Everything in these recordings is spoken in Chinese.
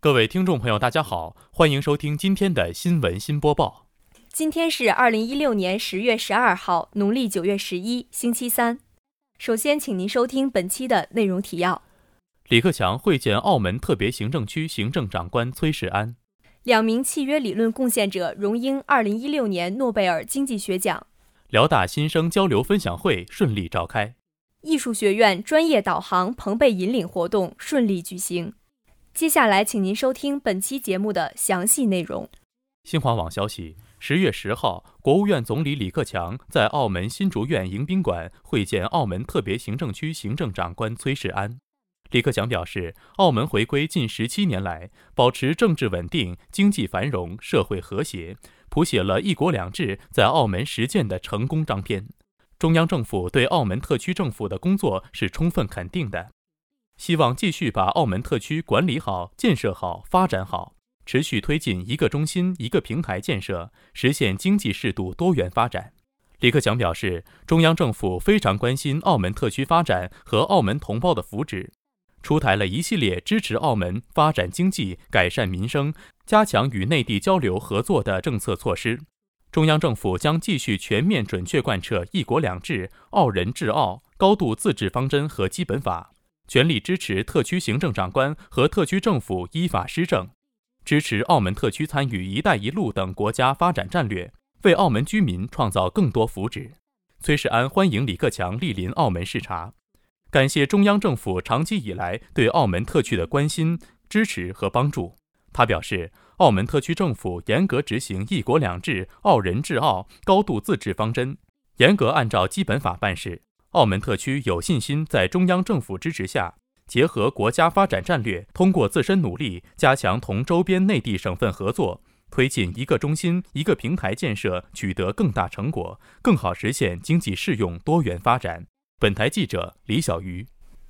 各位听众朋友，大家好，欢迎收听今天的新闻新播报。今天是二零一六年十月十二号，农历九月十一，星期三。首先，请您收听本期的内容提要：李克强会见澳门特别行政区行政长官崔世安；两名契约理论贡献者荣膺二零一六年诺贝尔经济学奖；辽大新生交流分享会顺利召开；艺术学院专业导航朋辈引领活动顺利举行。接下来，请您收听本期节目的详细内容。新华网消息：十月十号，国务院总理李克强在澳门新竹苑迎宾馆会见澳门特别行政区行政长官崔世安。李克强表示，澳门回归近十七年来，保持政治稳定、经济繁荣、社会和谐，谱写了一国两制在澳门实践的成功章篇。中央政府对澳门特区政府的工作是充分肯定的。希望继续把澳门特区管理好、建设好、发展好，持续推进一个中心、一个平台建设，实现经济适度多元发展。李克强表示，中央政府非常关心澳门特区发展和澳门同胞的福祉，出台了一系列支持澳门发展经济、改善民生、加强与内地交流合作的政策措施。中央政府将继续全面准确贯彻“一国两制”、澳人治澳、高度自治方针和基本法。全力支持特区行政长官和特区政府依法施政，支持澳门特区参与“一带一路”等国家发展战略，为澳门居民创造更多福祉。崔世安欢迎李克强莅临澳门视察，感谢中央政府长期以来对澳门特区的关心、支持和帮助。他表示，澳门特区政府严格执行“一国两制”、澳人治澳、高度自治方针，严格按照基本法办事。澳门特区有信心在中央政府支持下，结合国家发展战略，通过自身努力，加强同周边内地省份合作，推进一个中心、一个平台建设，取得更大成果，更好实现经济适用多元发展。本台记者李小鱼。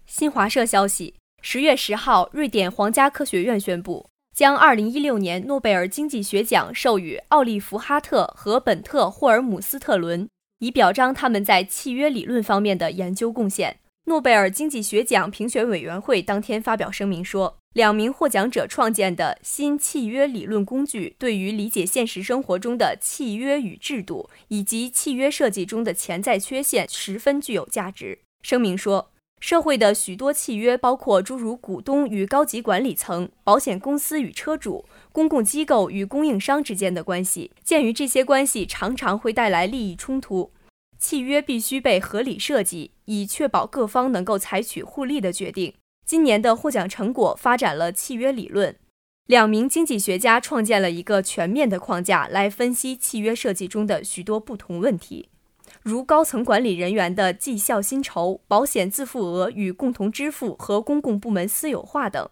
新华社消息：十月十号，瑞典皇家科学院宣布，将二零一六年诺贝尔经济学奖授予奥利弗·哈特和本特·霍尔姆斯特伦。以表彰他们在契约理论方面的研究贡献。诺贝尔经济学奖评选委员会当天发表声明说，两名获奖者创建的新契约理论工具对于理解现实生活中的契约与制度以及契约设计中的潜在缺陷十分具有价值。声明说。社会的许多契约，包括诸如股东与高级管理层、保险公司与车主、公共机构与供应商之间的关系。鉴于这些关系常常会带来利益冲突，契约必须被合理设计，以确保各方能够采取互利的决定。今年的获奖成果发展了契约理论，两名经济学家创建了一个全面的框架来分析契约设计中的许多不同问题。如高层管理人员的绩效薪酬、保险自付额与共同支付和公共部门私有化等。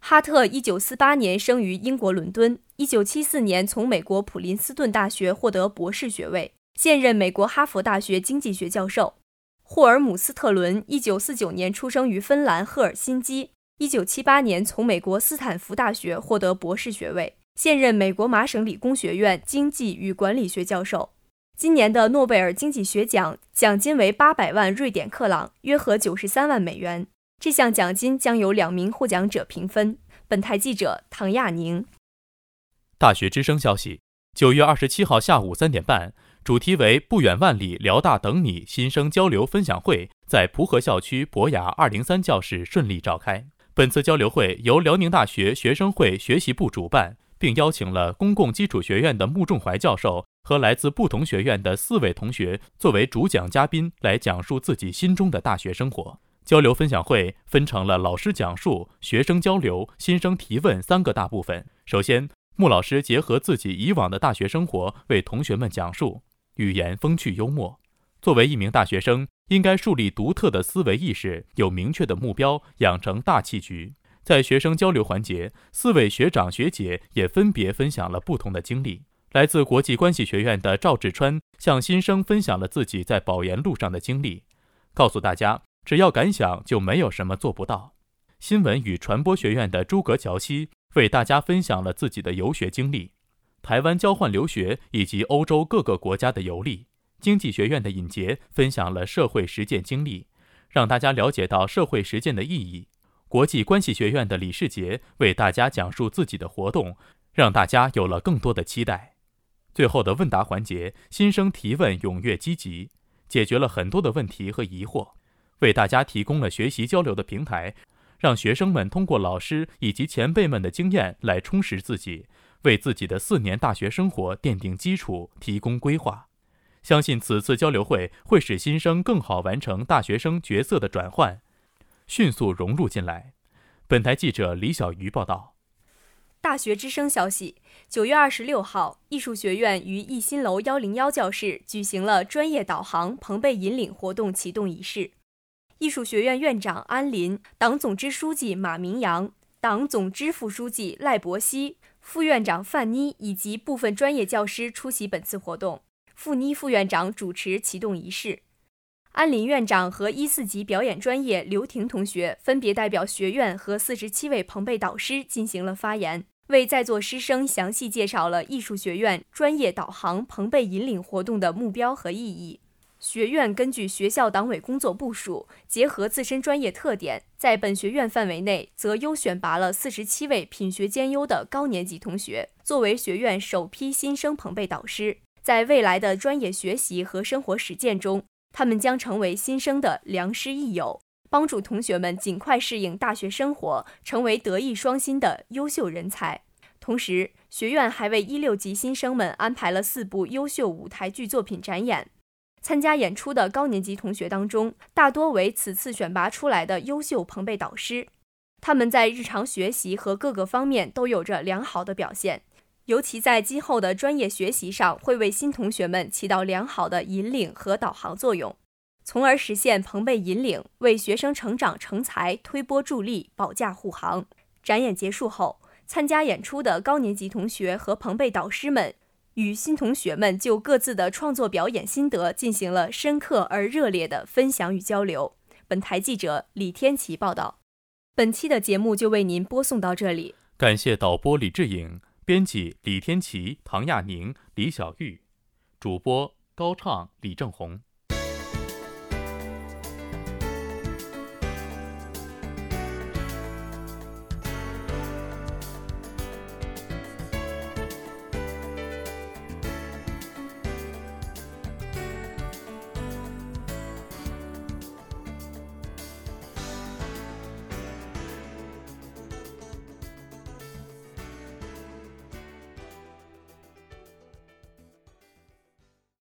哈特1948年生于英国伦敦，1974年从美国普林斯顿大学获得博士学位，现任美国哈佛大学经济学教授。霍尔姆斯特伦1949年出生于芬兰赫尔辛基，1978年从美国斯坦福大学获得博士学位，现任美国麻省理工学院经济与管理学教授。今年的诺贝尔经济学奖奖金为八百万瑞典克朗，约合九十三万美元。这项奖金将由两名获奖者平分。本台记者唐亚宁。大学之声消息：九月二十七号下午三点半，主题为“不远万里，辽大等你”新生交流分享会在蒲河校区博雅二零三教室顺利召开。本次交流会由辽宁大学学生会学习部主办。并邀请了公共基础学院的穆仲怀教授和来自不同学院的四位同学作为主讲嘉宾，来讲述自己心中的大学生活。交流分享会分成了老师讲述、学生交流、新生提问三个大部分。首先，穆老师结合自己以往的大学生活，为同学们讲述，语言风趣幽默。作为一名大学生，应该树立独特的思维意识，有明确的目标，养成大气局。在学生交流环节，四位学长学姐也分别分享了不同的经历。来自国际关系学院的赵志川向新生分享了自己在保研路上的经历，告诉大家只要敢想，就没有什么做不到。新闻与传播学院的诸葛乔西为大家分享了自己的游学经历，台湾交换留学以及欧洲各个国家的游历。经济学院的尹杰分享了社会实践经历，让大家了解到社会实践的意义。国际关系学院的李世杰为大家讲述自己的活动，让大家有了更多的期待。最后的问答环节，新生提问踊跃积极，解决了很多的问题和疑惑，为大家提供了学习交流的平台，让学生们通过老师以及前辈们的经验来充实自己，为自己的四年大学生活奠定基础，提供规划。相信此次交流会会使新生更好完成大学生角色的转换，迅速融入进来。本台记者李小鱼报道。大学之声消息：九月二十六号，艺术学院于艺新楼幺零幺教室举行了专业导航朋辈引领活动启动仪式。艺术学院院长安林、党总支书记马明阳、党总支副书记赖伯熙、副院长范妮以及部分专业教师出席本次活动。傅妮副院长主持启动仪式，安林院长和一四级表演专业刘婷同学分别代表学院和四十七位朋辈导师进行了发言，为在座师生详细介绍了艺术学院专业导航朋辈引领活动的目标和意义。学院根据学校党委工作部署，结合自身专业特点，在本学院范围内择优选拔了四十七位品学兼优的高年级同学，作为学院首批新生朋辈导师。在未来的专业学习和生活实践中，他们将成为新生的良师益友，帮助同学们尽快适应大学生活，成为德艺双馨的优秀人才。同时，学院还为一六级新生们安排了四部优秀舞台剧作品展演。参加演出的高年级同学当中，大多为此次选拔出来的优秀朋辈导师，他们在日常学习和各个方面都有着良好的表现。尤其在今后的专业学习上，会为新同学们起到良好的引领和导航作用，从而实现朋辈引领，为学生成长成才推波助力、保驾护航。展演结束后，参加演出的高年级同学和朋辈导师们与新同学们就各自的创作表演心得进行了深刻而热烈的分享与交流。本台记者李天琪报道。本期的节目就为您播送到这里，感谢导播李志颖。编辑李天琪、唐亚宁、李小玉，主播高畅、李正红。